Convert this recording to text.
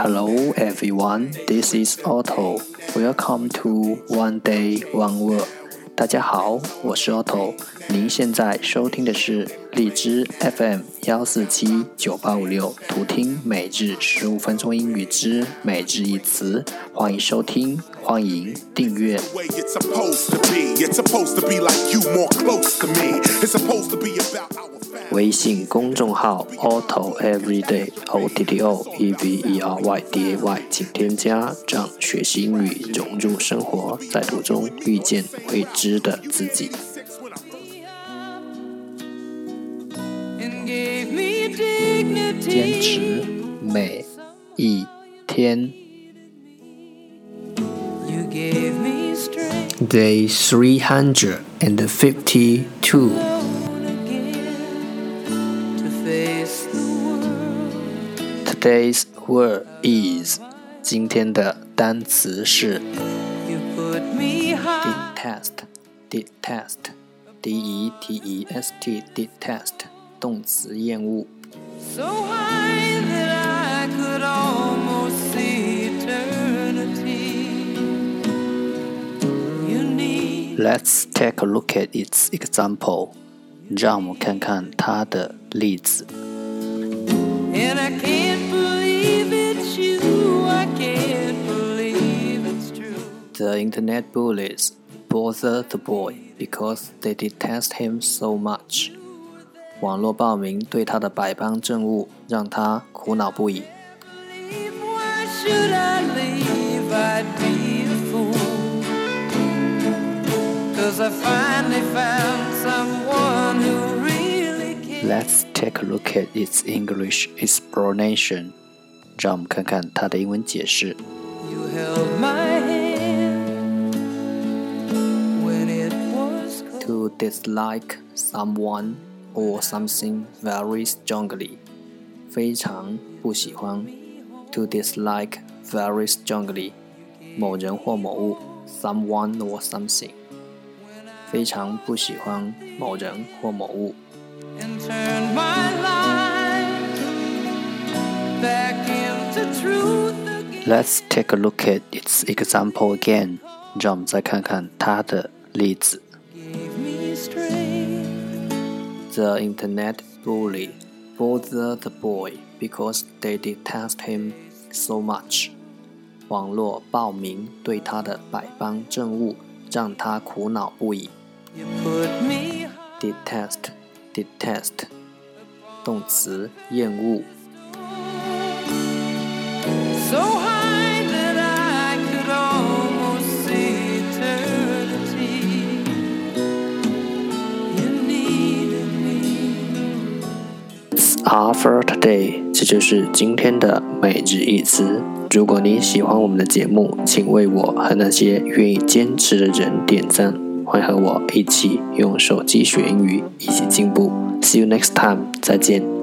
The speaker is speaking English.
Hello everyone, this is Otto. Welcome to One Day One Word. 大家好，我是 Otto。您现在收听的是荔枝 FM 幺四七九八五六，图听每日十五分钟英语之每日一词。欢迎收听，欢迎订阅。微信公众号 Otto Everyday O T T O E V E R Y D A Y，请添加，让学习英语融入生活，在途中遇见未知的自己。坚持每一天。Day three hundred and fifty-two. Today's word is 今天的单词是 detest detest d e t e s t detest 动词厌恶。 Let's take a look at its example. 让我们看看它的例子。The internet bullies bother the boy because they detest him so much. 网络暴民对他的百般憎恶让他苦恼不已。 Let's take a look at its English explanation. 让我们看看它的英文解释。To dislike someone or something very strongly，非常不喜欢。To dislike very strongly，某人或某物，someone or something， 非常不喜欢某人或某物。Let's take a look at its example again. 让我们再看看它的例子。The internet bully bother the boy because they detest him so much. 网络暴民对他的百般憎恶，让他苦恼不已。 Detest, detest，动词，厌恶。Are for today，这就是今天的每日一词。如果你喜欢我们的节目，请为我和那些愿意坚持的人点赞。会和我一起用手机学英语，一起进步。See you next time，再见。